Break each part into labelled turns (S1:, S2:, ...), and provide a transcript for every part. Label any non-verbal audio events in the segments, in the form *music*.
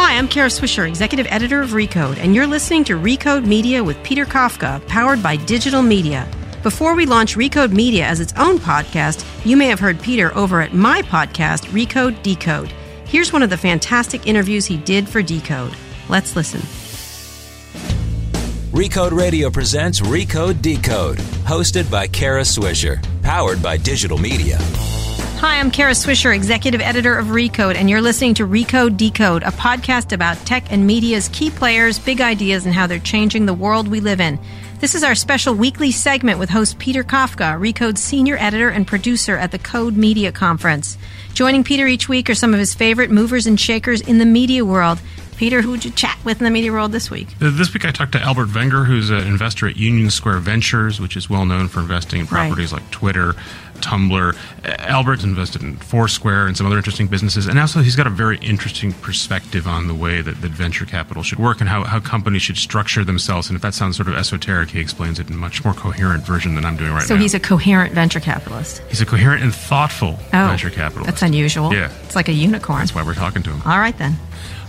S1: Hi, I'm Kara Swisher, Executive Editor of Recode, and you're listening to Recode Media with Peter Kafka, powered by Digital Media. Before we launch Recode Media as its own podcast, you may have heard Peter over at my podcast, Recode Decode. Here's one of the fantastic interviews he did for Decode. Let's listen.
S2: Recode Radio presents Recode Decode, hosted by Kara Swisher, powered by Digital Media.
S1: Hi, I'm Kara Swisher, Executive Editor of Recode, and you're listening to Recode Decode, a podcast about tech and media's key players, big ideas, and how they're changing the world we live in. This is our special weekly segment with host Peter Kafka, Recode's senior editor and producer at the Code Media Conference. Joining Peter each week are some of his favorite movers and shakers in the media world. Peter, who would you chat with in the media world this week?
S3: This week I talked to Albert Wenger, who's an investor at Union Square Ventures, which is well known for investing in properties
S1: Right.
S3: like Twitter, Tumblr. Albert's invested in Foursquare and some other interesting businesses. And also, he's got a very interesting perspective on the way that, that venture capital should work and how, how companies should structure themselves. And if that sounds sort of esoteric, he explains it in a much more coherent version than I'm doing right
S1: so
S3: now.
S1: So he's a coherent venture capitalist.
S3: he's a coherent and thoughtful
S1: Oh,
S3: venture capitalist.
S1: That's unusual.
S3: Yeah.
S1: It's like a unicorn.
S3: That's why we're talking to him.
S1: All right, then.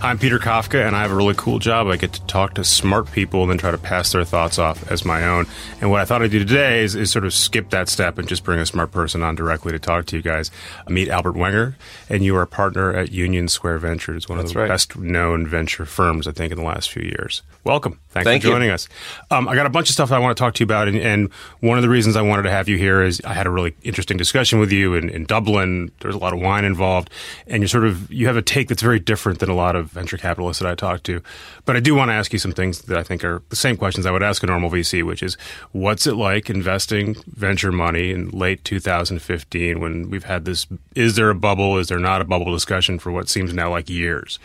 S4: I'm Peter Kafka, and I have a really cool job. I get to talk to smart people and then try to pass their thoughts off as my own. And what I thought I'd do today is, is sort of skip that step and just bring a smart person on directly to talk to you guys. Meet Albert Wenger, and you are a partner at Union Square Ventures, one of the
S5: right.
S4: best known venture firms, I think, in the last few years. Welcome. Thanks
S5: Thank
S4: for
S5: you.
S4: joining us. Um, I got a bunch of stuff I want to talk to you about, and, and one of the reasons I wanted to have you here is I had a really interesting discussion with you in, in Dublin. There's a lot of wine involved, and you're sort of you have a take that's very different than a lot of venture capitalists that I talk to. But I do want to ask you some things that I think are the same questions I would ask a normal VC, which is what's it like investing venture money in late 2015 when we've had this is there a bubble, is there not a bubble discussion for what seems now like years?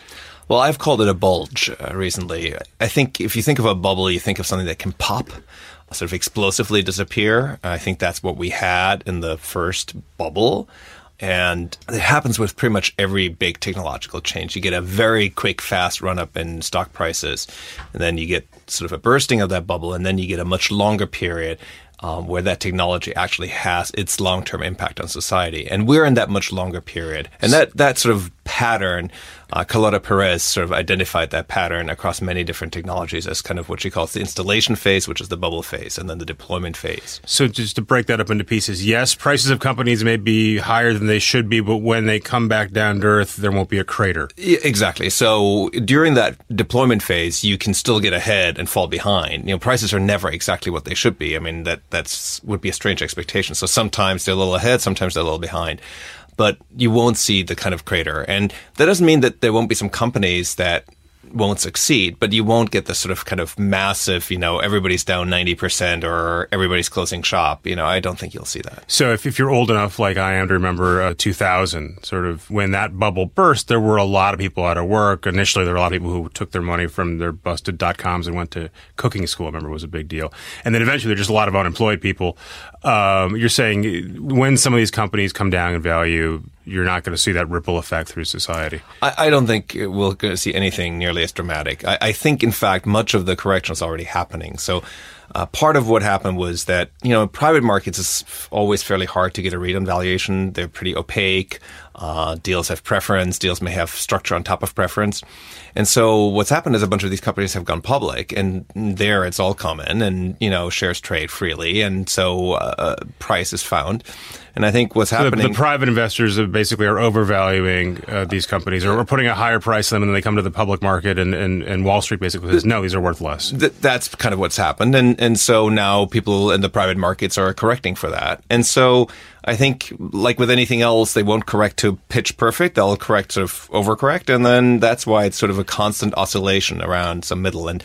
S5: Well, I've called it a bulge uh, recently. I think if you think of a bubble, you think of something that can pop, sort of explosively disappear. I think that's what we had in the first bubble. And it happens with pretty much every big technological change. You get a very quick, fast run up in stock prices, and then you get sort of a bursting of that bubble, and then you get a much longer period um, where that technology actually has its long term impact on society. And we're in that much longer period. And that, that sort of pattern, uh, Carlota Perez sort of identified that pattern across many different technologies as kind of what she calls the installation phase, which is the bubble phase, and then the deployment phase.
S4: So just to break that up into pieces, yes, prices of companies may be higher than they should be, but when they come back down to earth, there won't be a crater.
S5: Yeah, exactly. So during that deployment phase, you can still get ahead and fall behind. You know, prices are never exactly what they should be. I mean, that that's would be a strange expectation. So sometimes they're a little ahead, sometimes they're a little behind. But you won't see the kind of crater. And that doesn't mean that there won't be some companies that won't succeed, but you won't get the sort of kind of massive, you know, everybody's down 90% or everybody's closing shop. You know, I don't think you'll see that.
S4: So if, if you're old enough, like I am, to remember uh, 2000, sort of when that bubble burst, there were a lot of people out of work. Initially, there were a lot of people who took their money from their busted dot coms and went to cooking school. I remember was a big deal. And then eventually, there's just a lot of unemployed people. Um, you're saying when some of these companies come down in value, you're not going to see that ripple effect through society.
S5: I, I don't think we'll go see anything nearly as dramatic. I, I think, in fact, much of the correction is already happening. So, uh, part of what happened was that you know private markets is always fairly hard to get a read on valuation. They're pretty opaque. Uh, deals have preference. Deals may have structure on top of preference. And so what's happened is a bunch of these companies have gone public, and there it's all common, and you know shares trade freely, and so uh, price is found. And I think what's
S4: The,
S5: happening.
S4: the private investors are basically are overvaluing uh, these companies or, or putting a higher price on them, and then they come to the public market, and, and, and Wall Street basically says, no, these are worth less.
S5: Th- that's kind of what's happened, and and so now people in the private markets are correcting for that, and so I think like with anything else, they won't correct to pitch perfect; they'll correct sort of overcorrect, and then that's why it's sort of a constant oscillation around some middle and.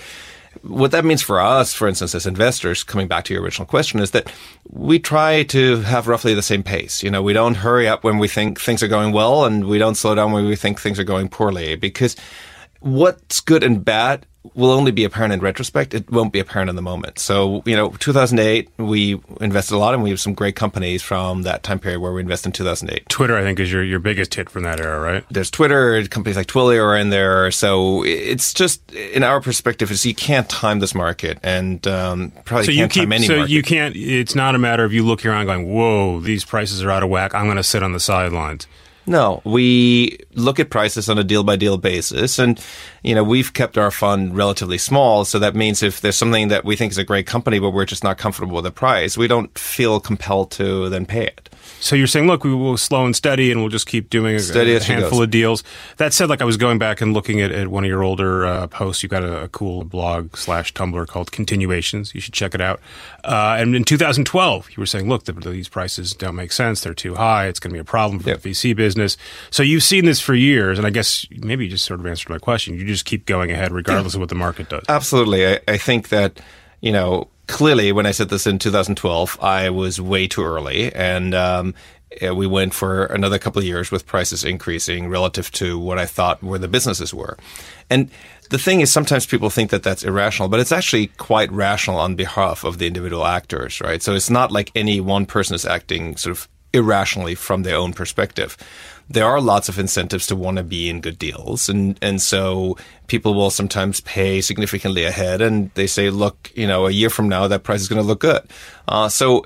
S5: What that means for us, for instance, as investors, coming back to your original question, is that we try to have roughly the same pace. You know, we don't hurry up when we think things are going well, and we don't slow down when we think things are going poorly, because what's good and bad will only be apparent in retrospect. It won't be apparent in the moment. So, you know, 2008, we invested a lot and we have some great companies from that time period where we invested in 2008.
S4: Twitter, I think, is your, your biggest hit from that era, right?
S5: There's Twitter, companies like Twilio are in there. So it's just, in our perspective, is you can't time this market and um, probably
S4: So you
S5: can't
S4: keep,
S5: time any
S4: so
S5: market.
S4: you can't. It's not a matter of you look around going, "Whoa, these prices are out of whack. I'm going to sit on the sidelines."
S5: No, we look at prices on a deal by deal basis. And, you know, we've kept our fund relatively small. So that means if there's something that we think is a great company, but we're just not comfortable with the price, we don't feel compelled to then pay it.
S4: So you're saying, look, we will slow and steady, and we'll just keep doing a, a handful of deals. That said, like I was going back and looking at, at one of your older uh, posts. You've got a, a cool blog slash Tumblr called Continuations. You should check it out. Uh, and in 2012, you were saying, look, the, these prices don't make sense. They're too high. It's going to be a problem for
S5: Yep.
S4: the VC business. So you've seen this for years, and I guess maybe you just sort of answered my question. You just keep going ahead regardless of what the market does.
S5: Absolutely. I, I think that, you know, clearly when I said this in 2012, I was way too early. And, um, uh, we went for another couple of years with prices increasing relative to what I thought where the businesses were. And the thing is, sometimes people think that that's irrational, but it's actually quite rational on behalf of the individual actors, right? So it's not like any one person is acting sort of irrationally from their own perspective. There are lots of incentives to want to be in good deals. And, and so people will sometimes pay significantly ahead and they say, look, you know, a year from now, that price is going to look good. Uh, so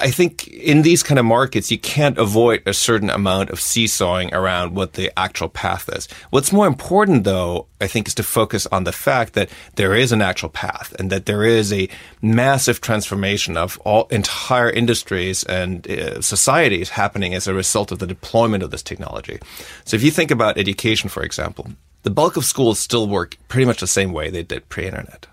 S5: I think in these kind of markets, you can't avoid a certain amount of seesawing around what the actual path is. What's more important, though, I think, is to focus on the fact that there is an actual path and that there is a massive transformation of all entire industries and uh, societies happening as a result of the deployment of this technology. So if you think about education, for example, the bulk of schools still work pretty much the same way they did pre-internet.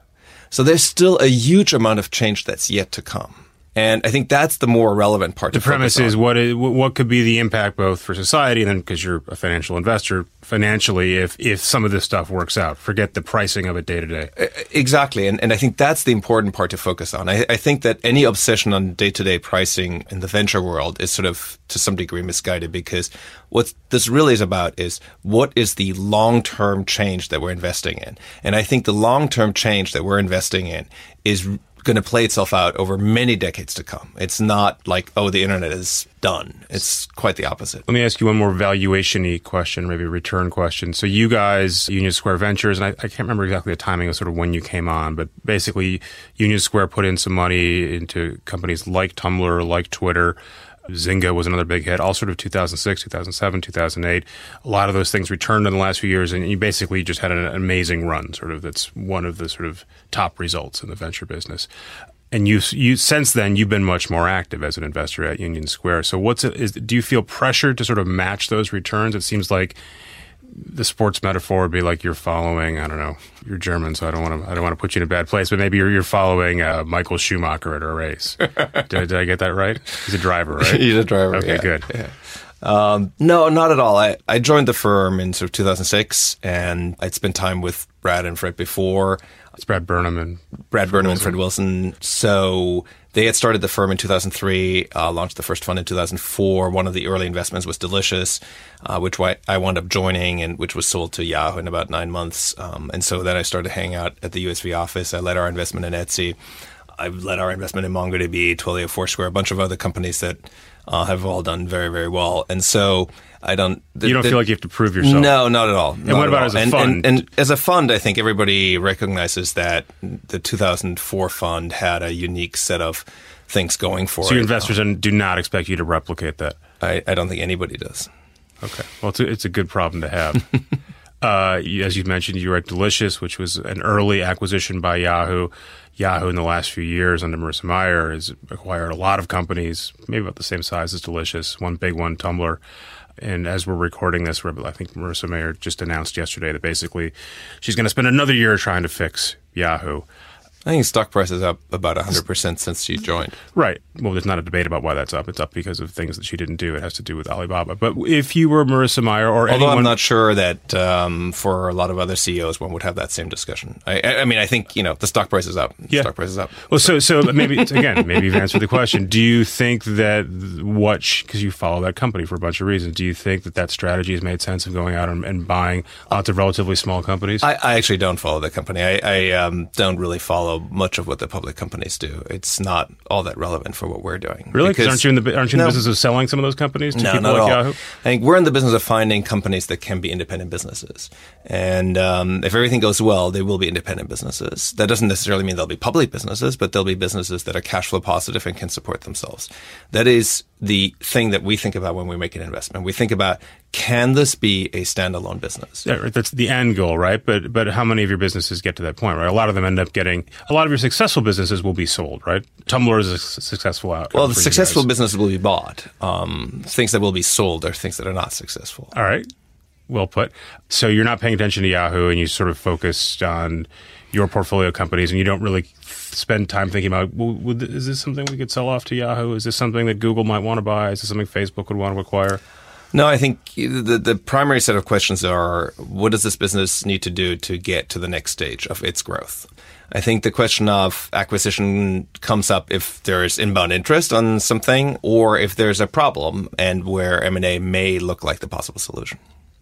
S5: So there's still a huge amount of change that's yet to come. And I think that's the more relevant part.
S4: the premise is what is what could be the impact both for society and then because you're a financial investor financially if if some of this stuff works out forget the pricing of it day to day
S5: Exactly. And, and I think that's the important part to focus on. I, I think that any obsession on day to day pricing in the venture world is sort of to some degree misguided because what this really is about is what is the long term change that we're investing in? And I think the long term change that we're investing in is going to play itself out over many decades to come. It's not like, oh, the internet is done. It's quite the opposite.
S4: let me ask you one more valuation-y question maybe return question so you guys union square ventures and I, I can't remember exactly the timing of sort of when you came on but basically union square put in some money into companies like tumblr like twitter Zynga was another big hit, all sort of 2006, 2007, 2008. A lot of those things returned in the last few years, and you basically just had an amazing run. Sort of that's one of the sort of top results in the venture business. And you, you since then you've been much more active as an investor at Union Square. So what's it? Is, do you feel pressure to sort of match those returns? It seems like the sports metaphor would be like you're following. I don't know. You're German, so I don't want to. I don't want to put you in a bad place. But maybe you're you're following uh, Michael Schumacher at a race. *laughs* did, did I get that right? He's a driver, right? *laughs*
S5: He's a driver.
S4: Okay,
S5: yeah.
S4: good.
S5: Um, no, not at all. I, I joined the firm in sort of 2006 and I'd spent time with Brad and Fred before.
S4: It's Brad Burnham and
S5: Brad Burnham and Fred Wilson. So they had started the firm in 2003, uh, launched the first fund in 2004. One of the early investments was Delicious, uh, which I I wound up joining and which was sold to Yahoo in about nine months. Um, and so then I started hanging out at the USV office. I led our investment in Etsy. I've led our investment in MongoDB, Twilio, Foursquare, a bunch of other companies that uh, have all done very, very well. And so I don't. th-
S4: you don't
S5: th-
S4: feel like you have to prove yourself.
S5: no, not at all. Not
S4: what about as a
S5: and,
S4: fund?
S5: And, and as a fund, I think everybody recognizes that the 2004 fund had a unique set of things going for
S4: So
S5: it.
S4: your investors do not expect you to replicate that.
S5: I, I don't think anybody does.
S4: Okay. Well, it's a, it's a good problem to have. *laughs* uh, as you mentioned, you at Delicious, which was an early acquisition by Yahoo. Yahoo, in the last few years under Marissa Mayer, has acquired a lot of companies, maybe about the same size as Delicious, one big one, Tumblr. And as we're recording this, I think Marissa Mayer just announced yesterday that basically she's going to spend another year trying to fix Yahoo.
S5: I think stock price is up about 100% since she joined.
S4: Right. Well, there's not a debate about why that's up. It's up because of things that she didn't do. It has to do with Alibaba. But if you were Marissa Mayer or
S5: Although
S4: anyone,
S5: I'm not sure that um, for a lot of other CEOs, one would have that same discussion. I, I mean, I think you know the stock price is up. The
S4: Yeah.
S5: Stock price is up.
S4: Well, so so maybe *laughs* again, maybe you've answered the question. Do you think that what because you follow that company for a bunch of reasons? Do you think that that strategy has made sense of going out and, and buying lots of relatively small companies?
S5: I, I actually don't follow the company. I, I um, don't really follow much of what the public companies do. It's not all that relevant for what we're doing.
S4: really? Because aren't you in the aren't you in
S5: No.
S4: the business of selling some of those companies to
S5: No,
S4: people
S5: not
S4: like
S5: all.
S4: Yahoo?
S5: I think we're in the business of finding companies that can be independent businesses. And um, if everything goes well, they will be independent businesses. That doesn't necessarily mean they'll be public businesses, but they'll be businesses that are cash flow positive and can support themselves. That is the thing that we think about when we make an investment. We think about can this be a standalone business?
S4: Yeah, right. That's the end goal, right? But but how many of your businesses get to that point, right? A lot of them end up getting. A lot of your successful businesses will be sold, right? Tumblr is a successful outcome.
S5: Well, the successful businesses will be bought. Um, things that will be sold are things that are not successful.
S4: All right, well put. So you're not paying attention to Yahoo, and you sort of focused on your portfolio companies, and you don't really spend time thinking about well, would, is this something we could sell off to Yahoo? Is this something that Google might want to buy? Is this something Facebook would want to acquire?
S5: No, I think the the primary set of questions are what does this business need to do to get to the next stage of its growth? I think the question of acquisition comes up if there's inbound interest on something or if there's a problem and where M&A may look like the possible solution.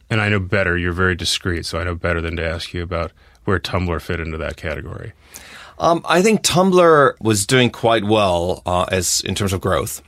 S4: And I know better, you're very discreet, so I know better than to ask you about where Tumblr fit into that category.
S5: Um, I think Tumblr was doing quite well uh, as in terms of growth.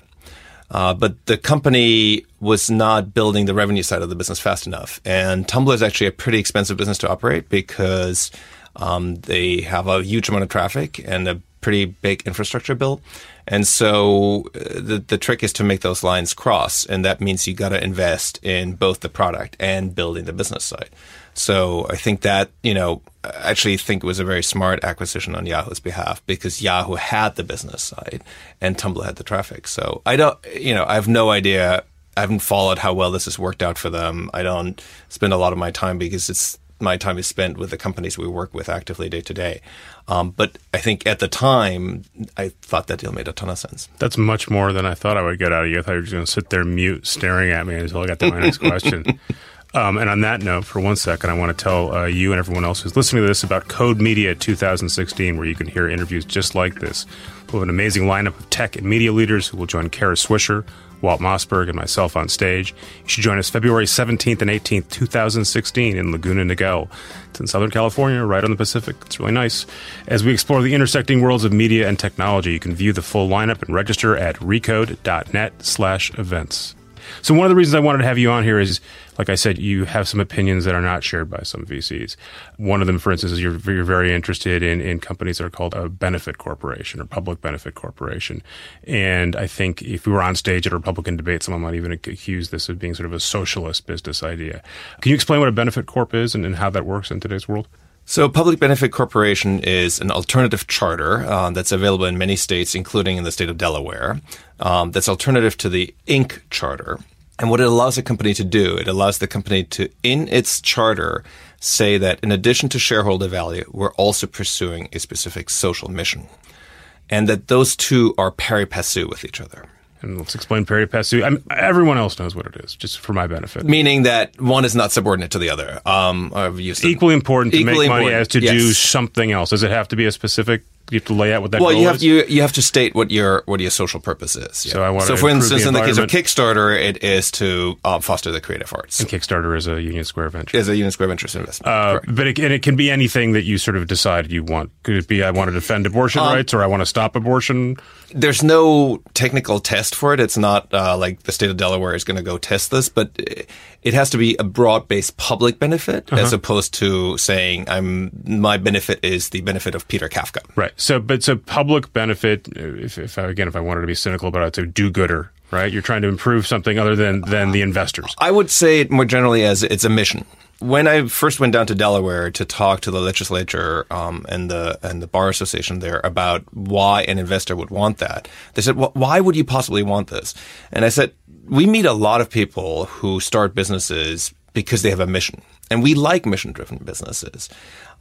S5: Uh, but the company was not building the revenue side of the business fast enough. And Tumblr is actually a pretty expensive business to operate because um, they have a huge amount of traffic and a pretty big infrastructure built. And so uh, the, the trick is to make those lines cross. And that means you got to invest in both the product and building the business side. So I think that, you know, I actually think it was a very smart acquisition on Yahoo's behalf because Yahoo had the business side and Tumblr had the traffic. So I don't, you know, I have no idea. I haven't followed how well this has worked out for them. I don't spend a lot of my time because it's my time is spent with the companies we work with actively day to day. Um, but I think at the time, I thought that deal made a ton of sense.
S4: That's much more than I thought I would get out of you. I thought you were just going to sit there mute, staring at me until I got to my next question. *laughs* Um, and on that note, for one second, I want to tell uh, you and everyone else who's listening to this about Code Media 2016, where you can hear interviews just like this. We have an amazing lineup of tech and media leaders who will join Kara Swisher, Walt Mossberg, and myself on stage. You should join us February 17th and 18th, 2016 in Laguna Niguel. It's in Southern California, right on the Pacific. It's really nice. As we explore the intersecting worlds of media and technology, you can view the full lineup and register at recode.net slash events. So one of the reasons I wanted to have you on here is, like I said, you have some opinions that are not shared by some VCs. One of them, for instance, is you're, you're very interested in, in companies that are called a benefit corporation or public benefit corporation. And I think if we were on stage at a Republican debate, someone might even accuse this of being sort of a socialist business idea. Can you explain what a benefit corp is and, and how that works in today's world?
S5: So, Public Benefit Corporation is an alternative charter uh, that's available in many states, including in the state of Delaware. Um, that's alternative to the Inc. charter. And what it allows a company to do, it allows the company to, in its charter, say that in addition to shareholder value, we're also pursuing a specific social mission. And that those two are pari passu with each other.
S4: And let's explain pari passu. I mean, everyone else knows what it is, just for my benefit.
S5: Meaning that one is not subordinate to the other. Um, I've used
S4: equally important to
S5: equally
S4: make money
S5: important.
S4: as to
S5: yes.
S4: do something else. Does it have to be a specific? You have to lay out what that
S5: well, you have
S4: is.
S5: you you have to state what your what your social purpose is.
S4: So I wanna
S5: So, for instance, in the case of. Kickstarter, it is to uh, foster the creative arts.
S4: and Kickstarter is a Union Square venture.
S5: Is a Union Square Ventures investment.
S4: Uh, but it, and it can be anything that you sort of decide you want. Could it be I want to defend abortion
S5: Um,
S4: rights, or I want to stop abortion?
S5: There's no technical test for it. It's not uh, like the state of Delaware is going to go test this, but it has to be a broad-based public benefit
S4: Uh-huh.
S5: as opposed to saying I'm my benefit is the benefit of Peter Kafka.
S4: Right. So, but so public benefit. If, if I, again, if I wanted to be cynical about it, I'd say do-gooder. Right. You're trying to improve something other than than the investors.
S5: I would say it more generally as it's a mission. When I first went down to Delaware to talk to the legislature um, and the and the bar association there about why an investor would want that, they said, well, "Why would you possibly want this?" And I said, "We meet a lot of people who start businesses because they have a mission, and we like mission-driven businesses."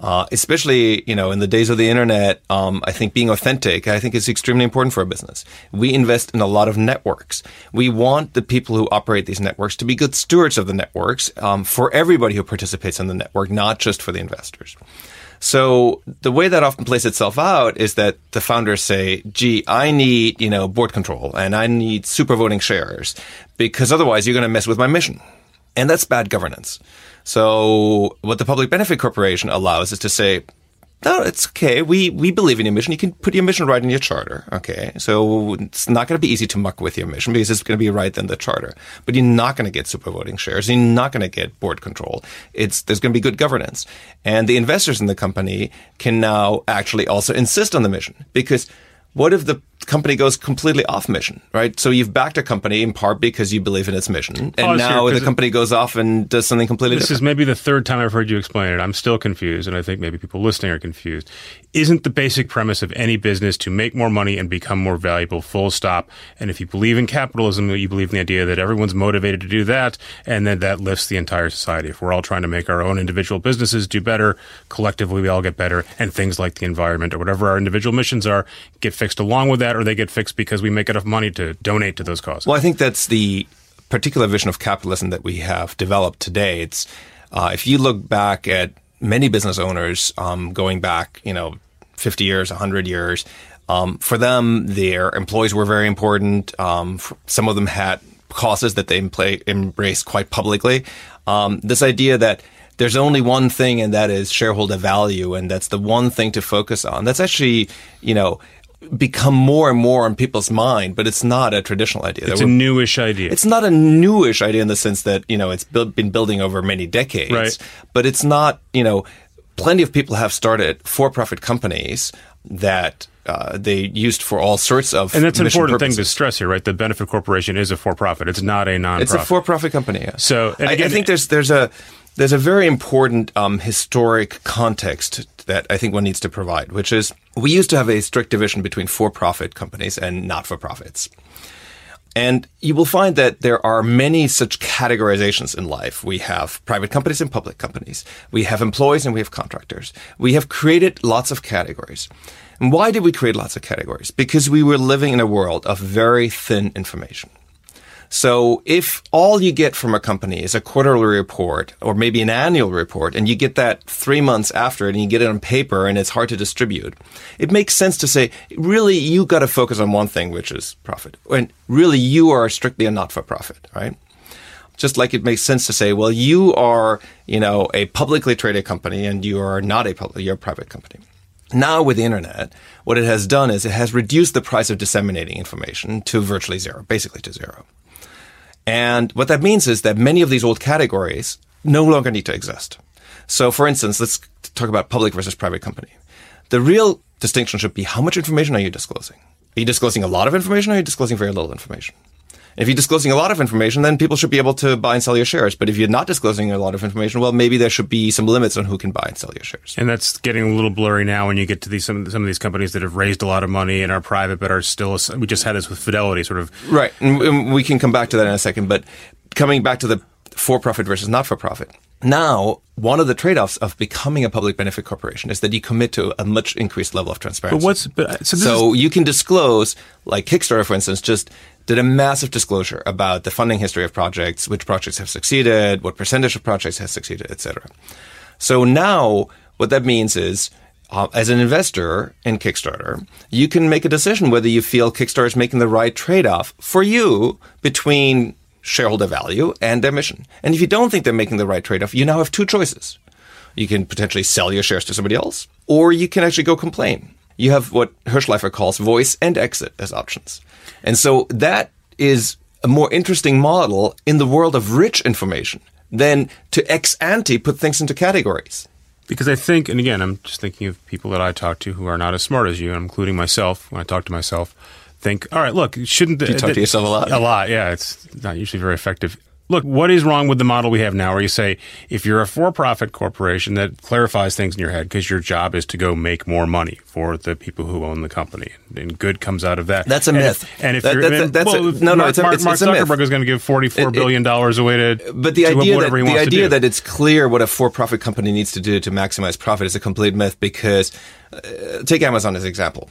S5: Uh, especially, you know, in the days of the internet, um, I think being authentic, I think is extremely important for a business. We invest in a lot of networks. We want the people who operate these networks to be good stewards of the networks um, for everybody who participates in the network, not just for the investors. So the way that often plays itself out is that the founders say, gee, I need, you know, board control and I need super voting shares because otherwise you're going to mess with my mission. And that's bad governance. So what the Public Benefit Corporation allows is to say, no, it's okay. We we believe in your mission. You can put your mission right in your charter. Okay, so it's not going to be easy to muck with your mission because it's going to be right in the charter. But you're not going to get super voting shares. You're not going to get board control. It's there's going to be good governance, and the investors in the company can now actually also insist on the mission because what if the company goes completely off mission, right? So you've backed a company in part because you believe in its mission, and
S4: Pause here,
S5: now the company goes off and does something completely
S4: This
S5: different.
S4: is maybe the third time I've heard you explain it. I'm still confused, and I think maybe people listening are confused. Isn't the basic premise of any business to make more money and become more valuable, full stop? And if you believe in capitalism, you believe in the idea that everyone's motivated to do that, and then that lifts the entire society. If we're all trying to make our own individual businesses do better, collectively we all get better, and things like the environment or whatever our individual missions are get fixed along with that, or they get fixed because we make enough money to donate to those causes.
S5: Well, I think that's the particular vision of capitalism that we have developed today. It's uh, if you look back at many business owners um, going back, you know, 50 years, 100 years, um, for them, their employees were very important. Um, some of them had causes that they empla- embraced quite publicly. Um, this idea that there's only one thing, and that is shareholder value, and that's the one thing to focus on. That's actually, you know, become more and more on people's mind, but it's not a traditional idea.
S4: it's a newish idea.
S5: it's not a newish idea in the sense that you know it's built, been building over many decades,
S4: Right.
S5: but it's not. You know, plenty of people have started for-profit companies that uh, they used for all sorts of
S4: and that's an important thing to stress here, right? The Benefit Corporation is a for-profit. It's not a non-profit.
S5: It's a for-profit company. yeah.
S4: So, and
S5: I, I think there's there's a there's a very important um, historic context that I think one needs to provide, which is we used to have a strict division between for-profit companies and not-for-profits. And you will find that there are many such categorizations in life. We have private companies and public companies. We have employees and we have contractors. We have created lots of categories. And why did we create lots of categories? Because we were living in a world of very thin information. So if all you get from a company is a quarterly report or maybe an annual report and you get that three months after it and you get it on paper and it's hard to distribute, it makes sense to say, really, you got to focus on one thing, which is profit. And really, you are strictly a not-for-profit, right? Just like it makes sense to say, well, you are, you know, a publicly traded company and you are not a public, you're a private company. Now with the internet, what it has done is it has reduced the price of disseminating information to virtually zero, basically to zero. And what that means is that many of these old categories no longer need to exist. So, for instance, let's talk about public versus private company. The real distinction should be how much information are you disclosing? Are you disclosing a lot of information or are you disclosing very little information? If you're disclosing a lot of information, then people should be able to buy and sell your shares. But if you're not disclosing a lot of information, well, maybe there should be some limits on who can buy and sell your shares.
S4: and that's getting a little blurry now when you get to these some some of these companies that have raised a lot of money and are private but are still. We just had this with Fidelity, sort of.
S5: Right. And and we can come back to that in a second. But coming back to the for profit versus not for profit. Now, one of the trade offs of becoming a public benefit corporation is that you commit to a much increased level of transparency.
S4: But what's but so
S5: so
S4: is,
S5: you can disclose, like Kickstarter, for instance, just did a massive disclosure about the funding history of projects, which projects have succeeded, what percentage of projects has succeeded, etc. So now, what that means is, uh, as an investor in Kickstarter, you can make a decision whether you feel Kickstarter is making the right trade-off for you between shareholder value and their mission. And if you don't think they're making the right trade-off, you now have two choices. You can potentially sell your shares to somebody else, or you can actually go complain. You have what Hirschleifer calls voice and exit as options. And so that is a more interesting model in the world of rich information than to ex ante put things into categories.
S4: because I think, and again, I'm just thinking of people that I talk to who are not as smart as you, including myself. When I talk to myself, think, all right, look, shouldn't
S5: You talk to yourself a lot?
S4: A lot, yeah. It's not usually very effective. Look, what is wrong with the model we have now where you say if you're a for profit corporation that clarifies things in your head because your job is to go make more money for the people who own the company and good comes out of that.
S5: That's a
S4: And
S5: myth.
S4: If, and if
S5: That-
S4: you're
S5: that's a-
S4: and-
S5: that's
S4: well, if
S5: no, no,
S4: Mark,
S5: it's a-
S4: Mark,
S5: it's-
S4: Mark
S5: it's.
S4: Zuckerberg is going to give forty-four
S5: It-
S4: billion dollars away to
S5: But the
S4: to
S5: idea that the idea
S4: do.
S5: that it's clear what a for-profit company needs to do to maximize profit is a complete myth because uh, take Amazon as an example.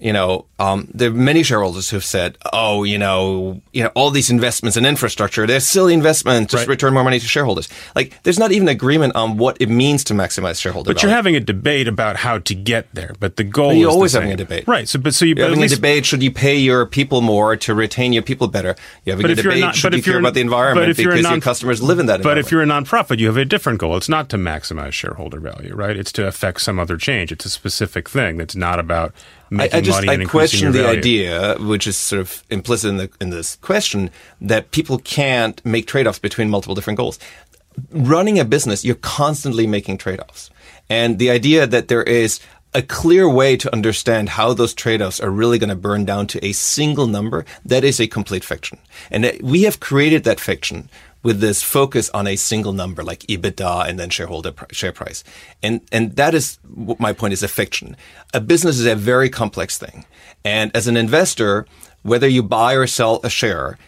S5: You know, um, there are many shareholders who've said, "Oh, you know, you know, all these investments in infrastructure, they're silly investments. Just
S4: Right.
S5: return more money to shareholders." Like, there's not even agreement on what it means to maximize shareholder
S4: But you're having a debate about how to get there. But the goal the
S5: always having a debate.
S4: right? So, but so you at
S5: having a debate: should you pay your people more to retain your people better? You're having a debate: should you care about the environment
S4: if you're a
S5: because your
S4: non-
S5: customers live in that
S4: But if you're a nonprofit, you have a different goal. It's not to maximize shareholder value, right? It's to affect some other change. It's a specific thing that's not about
S5: I, I just I question the
S4: value.
S5: idea, which is sort of implicit in the in this question, that people can't make trade offs between multiple different goals. Running a business, you're constantly making trade offs, and the idea that there is a clear way to understand how those trade-offs are really going to burn down to a single number, that is a complete fiction. And uh, we have created that fiction with this focus on a single number like EBITDA and then shareholder pr- share price. And, and that is what my point is a fiction. A business is a very complex thing. And as an investor, whether you buy or sell a share,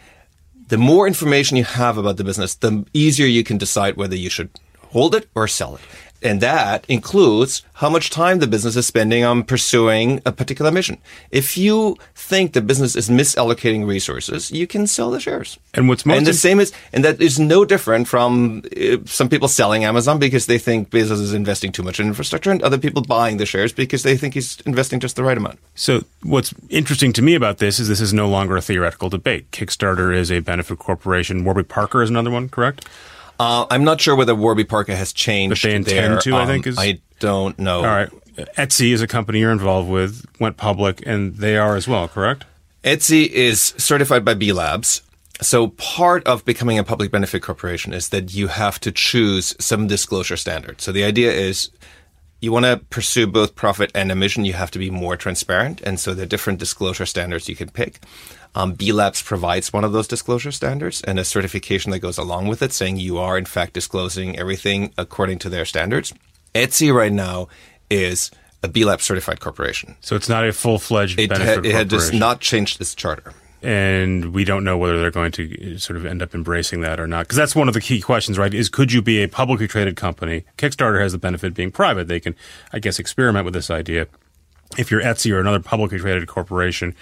S5: the more information you have about the business, the easier you can decide whether you should hold it or sell it. And that includes how much time the business is spending on pursuing a particular mission. If you think the business is misallocating resources, you can sell the shares.
S4: And what's most
S5: and the same is, and that is no different from uh, some people selling Amazon because they think Bezos is investing too much in infrastructure, and other people buying the shares because they think he's investing just the right amount.
S4: So, what's interesting to me about this is this is no longer a theoretical debate. Kickstarter is a benefit corporation. Warby Parker is another one, correct?
S5: Uh, I'm not sure whether Warby Parker has changed.
S4: But they intend
S5: their,
S4: to, I
S5: um,
S4: think, is-
S5: I don't know.
S4: All right. Etsy is a company you're involved with, went public, and they are as well, correct?
S5: Etsy is certified by B Labs. So part of becoming a public benefit corporation is that you have to choose some disclosure standard. So the idea is you want to pursue both profit and a mission, you have to be more transparent. And so there are different disclosure standards you can pick. Um, B Labs provides one of those disclosure standards and a certification that goes along with it, saying you are in fact disclosing everything according to their standards. Etsy right now is a B Lab certified corporation.
S4: So it's not a full fledged
S5: It,
S4: benefit
S5: had, it had just not changed its charter.
S4: and we don't know whether they're going to sort of end up embracing that or not. Because that's one of the key questions, right? Is could you be a publicly traded company? Kickstarter has the benefit of being private; they can, I guess, experiment with this idea. If you're Etsy or another publicly traded corporation,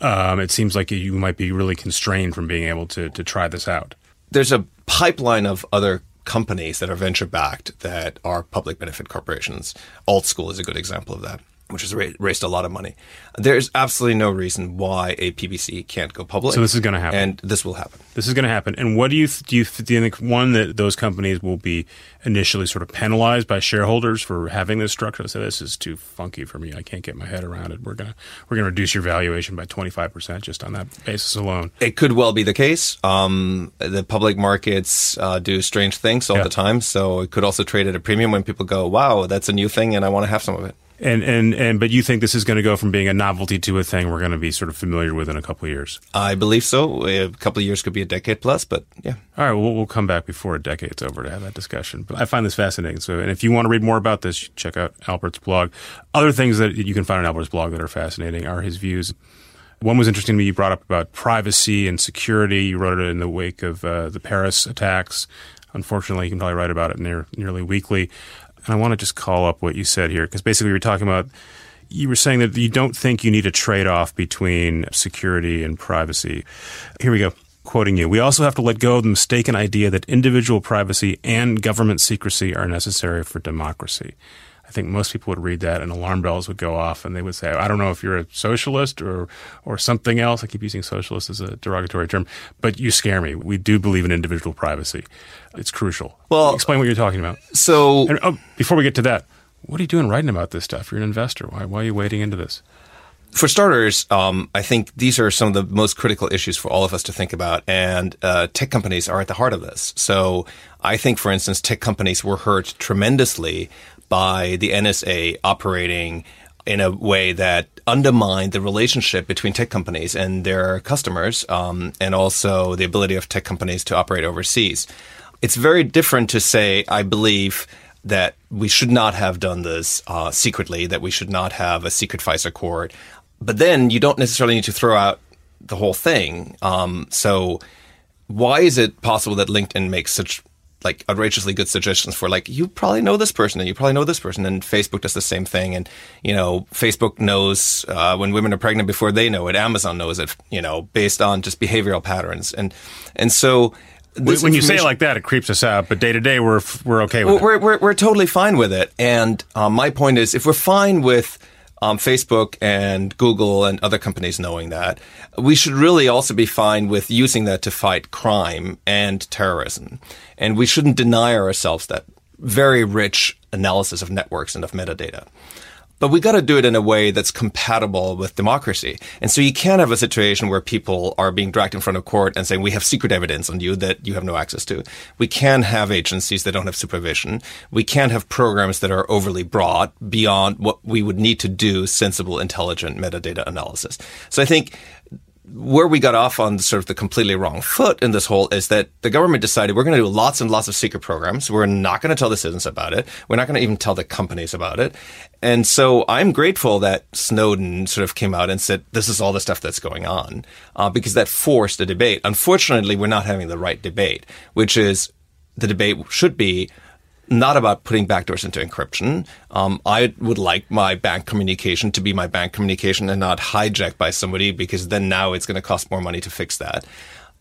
S4: um, it seems like you might be really constrained from being able to to try this out.
S5: there's a pipeline of other companies that are venture backed that are public benefit corporations. Alt School is a good example of that, which has ra- raised a lot of money. There's absolutely no reason why a PBC can't go public.
S4: So this is gonna happen.
S5: and this will happen.
S4: This is going to happen. And what do you th- do? You th- do you think one that those companies will be initially sort of penalized by shareholders for having this structure? So this is too funky for me. I can't get my head around it. We're gonna we're gonna reduce your valuation by twenty five percent just on that basis alone.
S5: It could well be the case. Um, the public markets uh, do strange things all
S4: Yeah.
S5: the time, so it could also trade at a premium when people go, "Wow, that's a new thing, and I want to have some of it."
S4: And and and but you think this is going to go from being a novelty to a thing we're going to be sort of familiar with in a couple of years.
S5: I believe so. A couple of years could be a decade plus, but yeah.
S4: All right, well, we'll come back before a decade's over to have that discussion. But I find this fascinating. So, and if you want to read more about this, check out Albert's blog. Other things that you can find on Albert's blog that are fascinating are his views. One was interesting to me. You brought up about privacy and security. You wrote it in the wake of uh, the Paris attacks. Unfortunately, you can probably write about it near, nearly weekly. And I want to just call up what you said here because basically you were talking about you were saying that you don't think you need a trade off between security and privacy. Here we go. Quoting you, we also have to let go of the mistaken idea that individual privacy and government secrecy are necessary for democracy. I think most people would read that and alarm bells would go off and they would say, I don't know if you're a socialist or, or something else. I keep using socialist as a derogatory term, but you scare me. We do believe in individual privacy. It's crucial.
S5: Well-
S4: explain what you're talking about.
S5: So
S4: And oh, before we get to that, what are you doing writing about this stuff? You're an investor. Why, why are you wading into this?
S5: For starters, um, I think these are some of the most critical issues for all of us to think about, and uh, tech companies are at the heart of this. So, I think, for instance, tech companies were hurt tremendously by the NSA operating in a way that undermined the relationship between tech companies and their customers, um, and also the ability of tech companies to operate overseas. It's very different to say, I believe that we should not have done this uh, secretly, that we should not have a secret FISA court. But then you don't necessarily need to throw out the whole thing. Um, so why is it possible that LinkedIn makes such like outrageously good suggestions for like you probably know this person and you probably know this person and Facebook does the same thing and you know Facebook knows uh, when women are pregnant before they know it Amazon knows it you know based on just behavioral patterns and and so this
S4: when you say it like that, it creeps us out. But day to day, we're we're okay with
S5: we're,
S4: it.
S5: we're, we're totally fine with it. And um, my point is, if we're fine with um, Facebook and Google and other companies knowing that, we should really also be fine with using that to fight crime and terrorism. And we shouldn't deny ourselves that very rich analysis of networks and of metadata. But we got to do it in a way that's compatible with democracy. And so you can't have a situation where people are being dragged in front of court and saying, we have secret evidence on you that you have no access to. We can have agencies that don't have supervision. We can't have programs that are overly broad beyond what we would need to do sensible, intelligent metadata analysis. So I think where we got off on sort of the completely wrong foot in this whole is that the government decided we're going to do lots and lots of secret programs. We're not going to tell the citizens about it. We're not going to even tell the companies about it. And so I'm grateful that Snowden sort of came out and said, this is all the stuff that's going on, uh, because that forced a debate. Unfortunately, we're not having the right debate, which is the debate should be not about putting backdoors into encryption. Um, I would like my bank communication to be my bank communication and not hijacked by somebody because then now it's going to cost more money to fix that.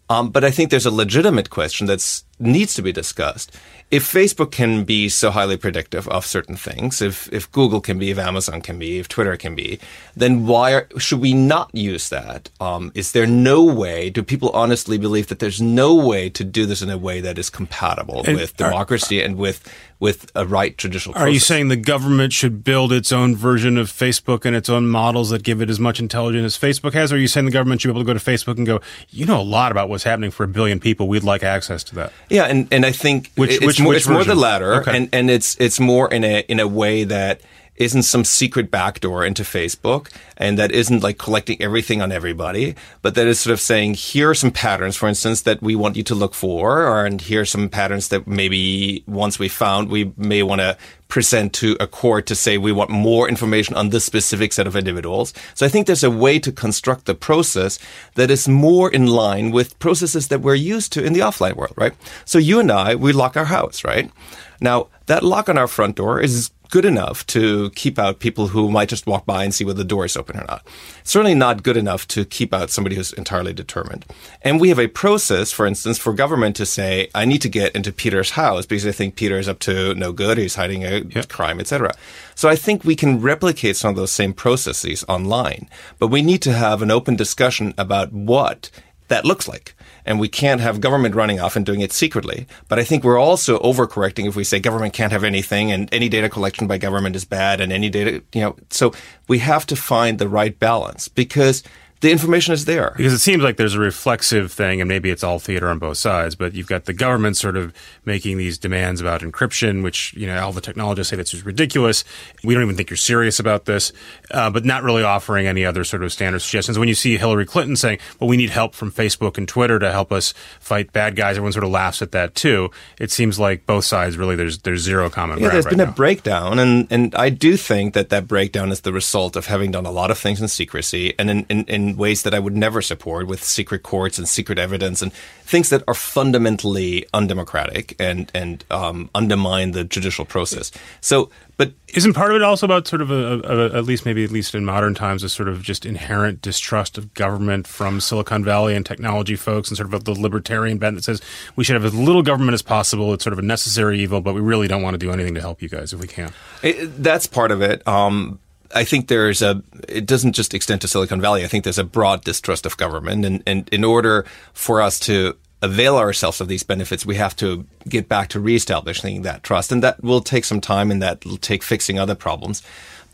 S5: Um, but I think there's a legitimate question that needs to be discussed. If Facebook can be so highly predictive of certain things, if if Google can be, if Amazon can be, if Twitter can be, then why are, should we not use that? Um, is there no way? Do people honestly believe that there's no way to do this in a way that is compatible
S4: And
S5: with
S4: are-
S5: democracy and with with a right judicial?
S4: Are you saying the government should build its own version of Facebook and its own models that give it as much intelligence as Facebook has? Or are you saying the government should be able to go to Facebook and go, you know a lot about what's happening for a billion people. We'd like access to that.
S5: Yeah, and, and I think
S4: Which-
S5: it's,
S4: which-
S5: more,
S4: which
S5: it's more the latter,
S4: Okay.
S5: and, and it's it's more in a in a way that isn't some secret backdoor into Facebook, and that isn't like collecting everything on everybody, but that is sort of saying here are some patterns, for instance, that we want you to look for, or and here are some patterns that maybe once we found, we may want to present to a court to say we want more information on this specific set of individuals. So I think there's a way to construct the process that is more in line with processes that we're used to in the offline world, right? So you and I, we lock our house, right? Now, that lock on our front door is good enough to keep out people who might just walk by and see whether the door is open or not. Certainly not good enough to keep out somebody who's entirely determined. And we have a process, for instance, for government to say, I need to get into Peter's house because I think Peter is up to no good, he's hiding a crime, etc. So I think we can replicate some of those same processes online, but we need to have an open discussion about what that looks like. And we can't have government running off and doing it secretly. But I think we're also overcorrecting if we say government can't have anything and any data collection by government is bad and any data, you know, so we have to find the right balance because the information is there.
S4: Because it seems like there's a reflexive thing, and maybe it's all theater on both sides, but you've got the government sort of making these demands about encryption, which, you know, all the technologists say that's just ridiculous. We don't even think you're serious about this, uh, but not really offering any other sort of standard suggestions. When you see Hillary Clinton saying, well, we need help from Facebook and Twitter to help us fight bad guys, everyone sort of laughs at that too. It seems like both sides really, there's, there's zero common
S5: Yeah,
S4: ground.
S5: there's
S4: right there's
S5: been
S4: now.
S5: a breakdown, and, and I do think that that breakdown is the result of having done a lot of things in secrecy and in, in, in ways that I would never support with secret courts and secret evidence and things that are fundamentally undemocratic and, and um, undermine the judicial process. So, but
S4: Isn't part of it also about sort of a, a, a- at least maybe at least in modern times a sort of just inherent distrust of government from Silicon Valley and technology folks and sort of the libertarian bent that says we should have as little government as possible. It's sort of a necessary evil, but we really don't want to do anything to help you guys if we can.
S5: It, that's part of it. Um, I think there's a. It doesn't just extend to Silicon Valley. I think there's a broad distrust of government, and, and in order for us to avail ourselves of these benefits, we have to get back to reestablishing that trust, and that will take some time, and that will take fixing other problems.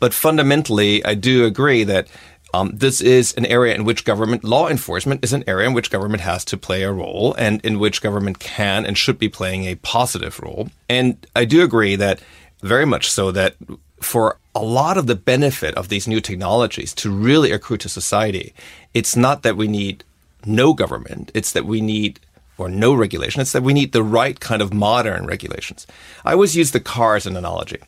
S5: But fundamentally, I do agree that. Um, this is an area in which government law enforcement is an area in which government has to play a role and in which government can and should be playing a positive role. And I do agree that very much so that for a lot of the benefit of these new technologies to really accrue to society, it's not that we need no government, it's that we need or no regulation, it's that we need the right kind of modern regulations. I always use the cars as an analogy.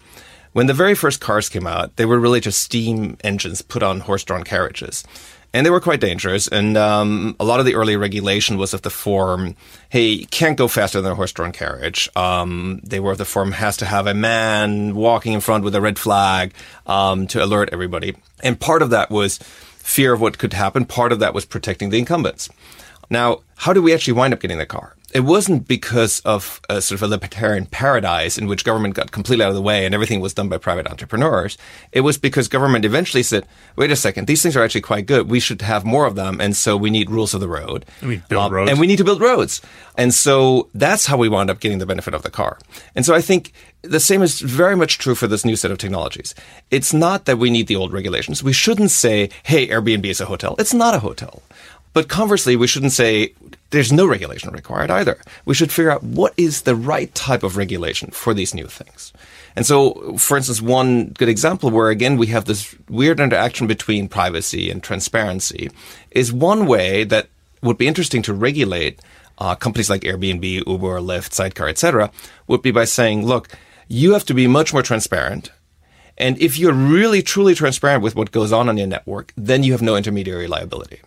S5: When the very first cars came out, they were really just steam engines put on horse-drawn carriages. And they were quite dangerous. And um, a lot of the early regulation was of the form, hey, can't go faster than a horse-drawn carriage. Um, they were of the form, has to have a man walking in front with a red flag um, to alert everybody. And part of that was fear of what could happen. Part of that was protecting the incumbents. Now, how did we actually wind up getting the car? It wasn't because of a sort of a libertarian paradise in which government got completely out of the way and everything was done by private entrepreneurs. It was because government eventually said, wait a second, these things are actually quite good. We should have more of them. And so we need rules of the road.
S4: And we build
S5: Um,
S4: roads.
S5: And we need to build roads. And so that's how we wound up getting the benefit of the car. And so I think the same is very much true for this new set of technologies. It's not that we need the old regulations. We shouldn't say, hey, Airbnb is a hotel. It's not a hotel. But conversely, we shouldn't say there's no regulation required either. We should figure out what is the right type of regulation for these new things. And so, for instance, one good example where again we have this weird interaction between privacy and transparency is one way that would be interesting to regulate uh, companies like Airbnb, Uber, Lyft, Sidecar, etc., would be by saying, look, you have to be much more transparent. And if you're really truly transparent with what goes on on your network, then you have no intermediary liability.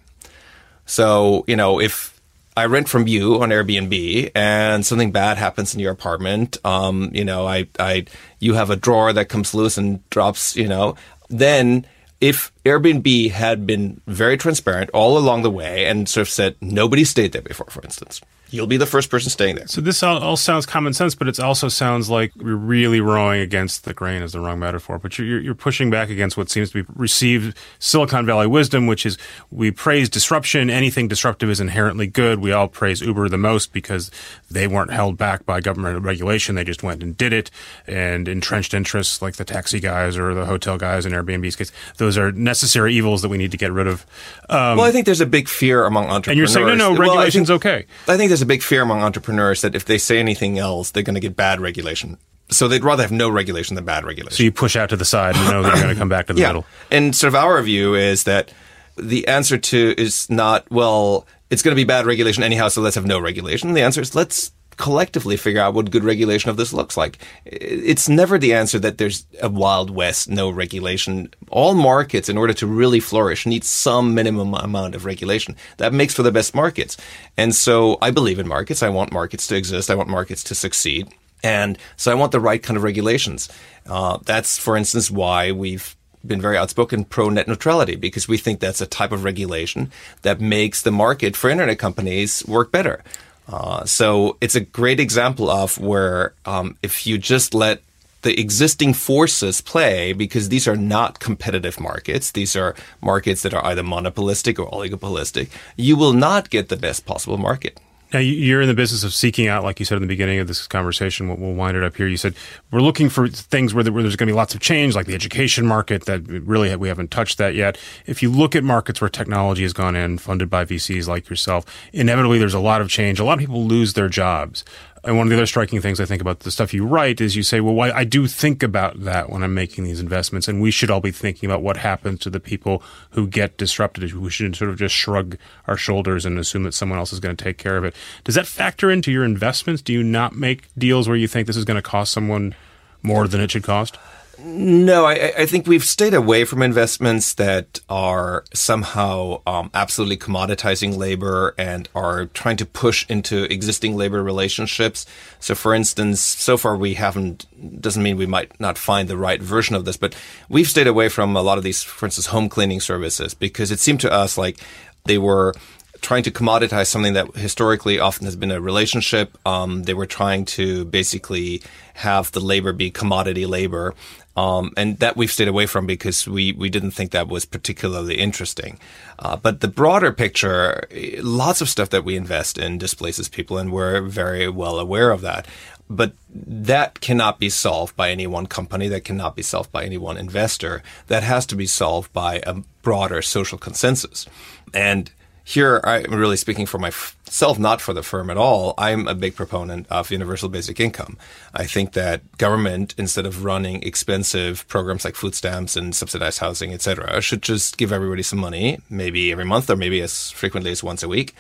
S5: So, you know, if I rent from you on Airbnb and something bad happens in your apartment, um, you know, I, I, you have a drawer that comes loose and drops, you know, then if Airbnb had been very transparent all along the way and sort of said nobody stayed there before, for instance, you'll be the first person staying there.
S4: So this all, all sounds common sense, but it also sounds like you're really rowing against the grain is the wrong metaphor. But you're, you're pushing back against what seems to be received Silicon Valley wisdom, which is we praise disruption. Anything disruptive is inherently good. We all praise Uber the most because they weren't held back by government regulation. They just went and did it. And entrenched interests like the taxi guys or the hotel guys in Airbnb's case, those are necessary evils that we need to get rid of. Um,
S5: well, I think there's a big fear among entrepreneurs.
S4: and you're saying, no, no,
S5: Well, I
S4: regulation's
S5: think-
S4: okay.
S5: I think there's a big fear among entrepreneurs that if they say anything else, they're going to get bad regulation. So they'd rather have no regulation than bad regulation.
S4: So you push out to the side and know that you're going to come back to the
S5: yeah.
S4: middle.
S5: And sort of our view is that the answer to is not, well, it's going to be bad regulation anyhow, so let's have no regulation. The answer is let's collectively figure out what good regulation of this looks like. It's never the answer that there's a wild west, no regulation. All markets, in order to really flourish, need some minimum amount of regulation. That makes for the best markets. And so I believe in markets. I want markets to exist. I want markets to succeed. And so I want the right kind of regulations. Uh, that's, for instance, why we've been very outspoken pro net neutrality because we think that's a type of regulation that makes the market for internet companies work better. Uh, so it's a great example of where um, if you just let the existing forces play, because these are not competitive markets, these are markets that are either monopolistic or oligopolistic, you will not get the best possible market.
S4: Now you- you're in the business of seeking out, like you said in the beginning of this conversation. We'll wind it up here. You said we're looking for things where there's going to be lots of change, like the education market. That really we haven't touched that yet. If you look at markets where technology has gone in, funded by VCs like yourself, inevitably there's a lot of change. A lot of people lose their jobs. And one of the other striking things I think about the stuff you write is you say, well, why, I do think about that when I'm making these investments, and we should all be thinking about what happens to the people who get disrupted. We should sort of just shrug our shoulders and assume that someone else is going to take care of it. Does that factor into your investments? Do you not make deals where you think this is going to cost someone more than it should cost?
S5: No, I, I think we've stayed away from investments that are somehow um, absolutely commoditizing labor and are trying to push into existing labor relationships. So, for instance, so far we haven't, doesn't mean we might not find the right version of this, but we've stayed away from a lot of these, for instance, home cleaning services because it seemed to us like they were trying to commoditize something that historically often has been a relationship. Um, they were trying to basically have the labor be commodity labor. Um, and that we've stayed away from because we, we didn't think that was particularly interesting. Uh, but the broader picture, lots of stuff that we invest in displaces people, and we're very well aware of that. But that cannot be solved by any one company. That cannot be solved by any one investor. That has to be solved by a broader social consensus. And here I'm really speaking for myself, not for the firm at all. I'm a big proponent of universal basic income. I think that government, instead of running expensive programs like food stamps and subsidized housing, etc., should just give everybody some money, maybe every month or maybe as frequently as once a week.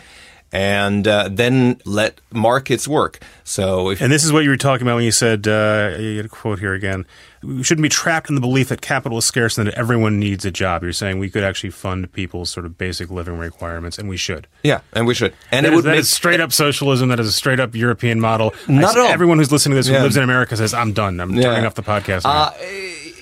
S5: And uh, then let markets work. So,
S4: And this is what you were talking about when you said, uh, you get a quote here again. We shouldn't be trapped in the belief that capital is scarce and that everyone needs a job. You're saying we could actually fund people's sort of basic living requirements, and we should.
S5: yeah, and we should, and
S4: That
S5: it
S4: is-
S5: would
S4: that
S5: make
S4: is straight up socialism. That is a straight up European model.
S5: Not
S4: I-
S5: at all.
S4: Everyone who's listening to this who
S5: Yeah.
S4: lives in America says, "I'm done. I'm turning off the podcast." now."
S5: Uh,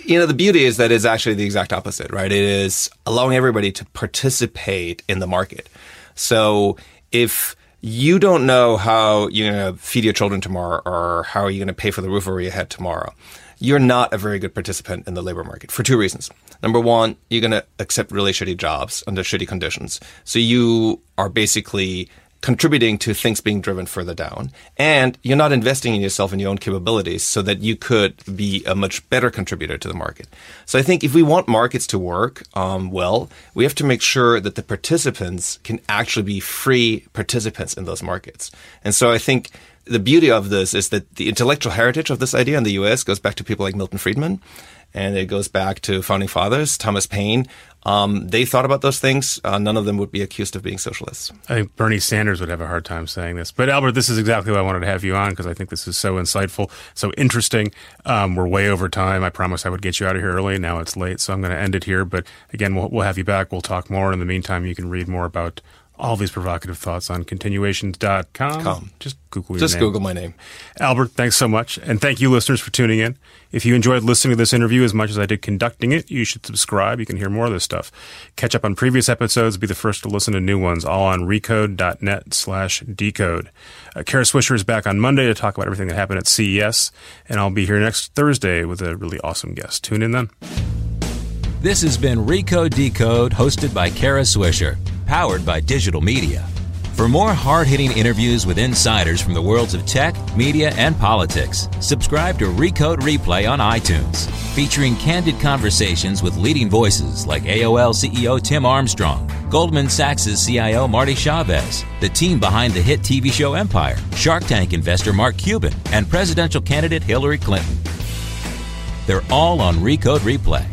S5: you know, the beauty is that it's actually the exact opposite, right? It is allowing everybody to participate in the market. So if you don't know how you're going to feed your children tomorrow or how are you going to pay for the roof over your head tomorrow. You're not a very good participant in the labor market for two reasons. Number one, you're going to accept really shitty jobs under shitty conditions. So you are basically contributing to things being driven further down. And you're not investing in yourself and your own capabilities so that you could be a much better contributor to the market. So I think if we want markets to work um, well, we have to make sure that the participants can actually be free participants in those markets. And so I think the beauty of this is that the intellectual heritage of this idea in the US goes back to people like Milton Friedman and it goes back to founding fathers, Thomas Paine. Um, they thought about those things. Uh, none of them would be accused of being socialists.
S4: I think Bernie Sanders would have a hard time saying this. But Albert, this is exactly why I wanted to have you on because I think this is so insightful, so interesting. Um, we're way over time. I promised I would get you out of here early. Now it's late, so I'm going to end it here. But again, we'll, we'll have you back. We'll talk more. In the meantime, you can read more about all these provocative thoughts on continuations.com.
S5: Com.
S4: Just Google
S5: Just
S4: name.
S5: Google my name.
S4: Albert, thanks so much. And thank you, listeners, for tuning in. If you enjoyed listening to this interview as much as I did conducting it, you should subscribe. You can hear more of this stuff. Catch up on previous episodes, be the first to listen to new ones, all on recode.net slash decode. Uh, Kara Swisher is back on Monday to talk about everything that happened at CES, and I'll be here next Thursday with a really awesome guest. Tune in then.
S2: This has been Recode Decode, hosted by Kara Swisher, powered by digital media. For more hard hitting interviews with insiders from the worlds of tech, media, and politics, subscribe to Recode Replay on iTunes, featuring candid conversations with leading voices like AOL CEO Tim Armstrong, Goldman Sachs' CIO Marty Chavez, the team behind the hit TV show Empire, Shark Tank investor Mark Cuban, and presidential candidate Hillary Clinton. They're all on Recode Replay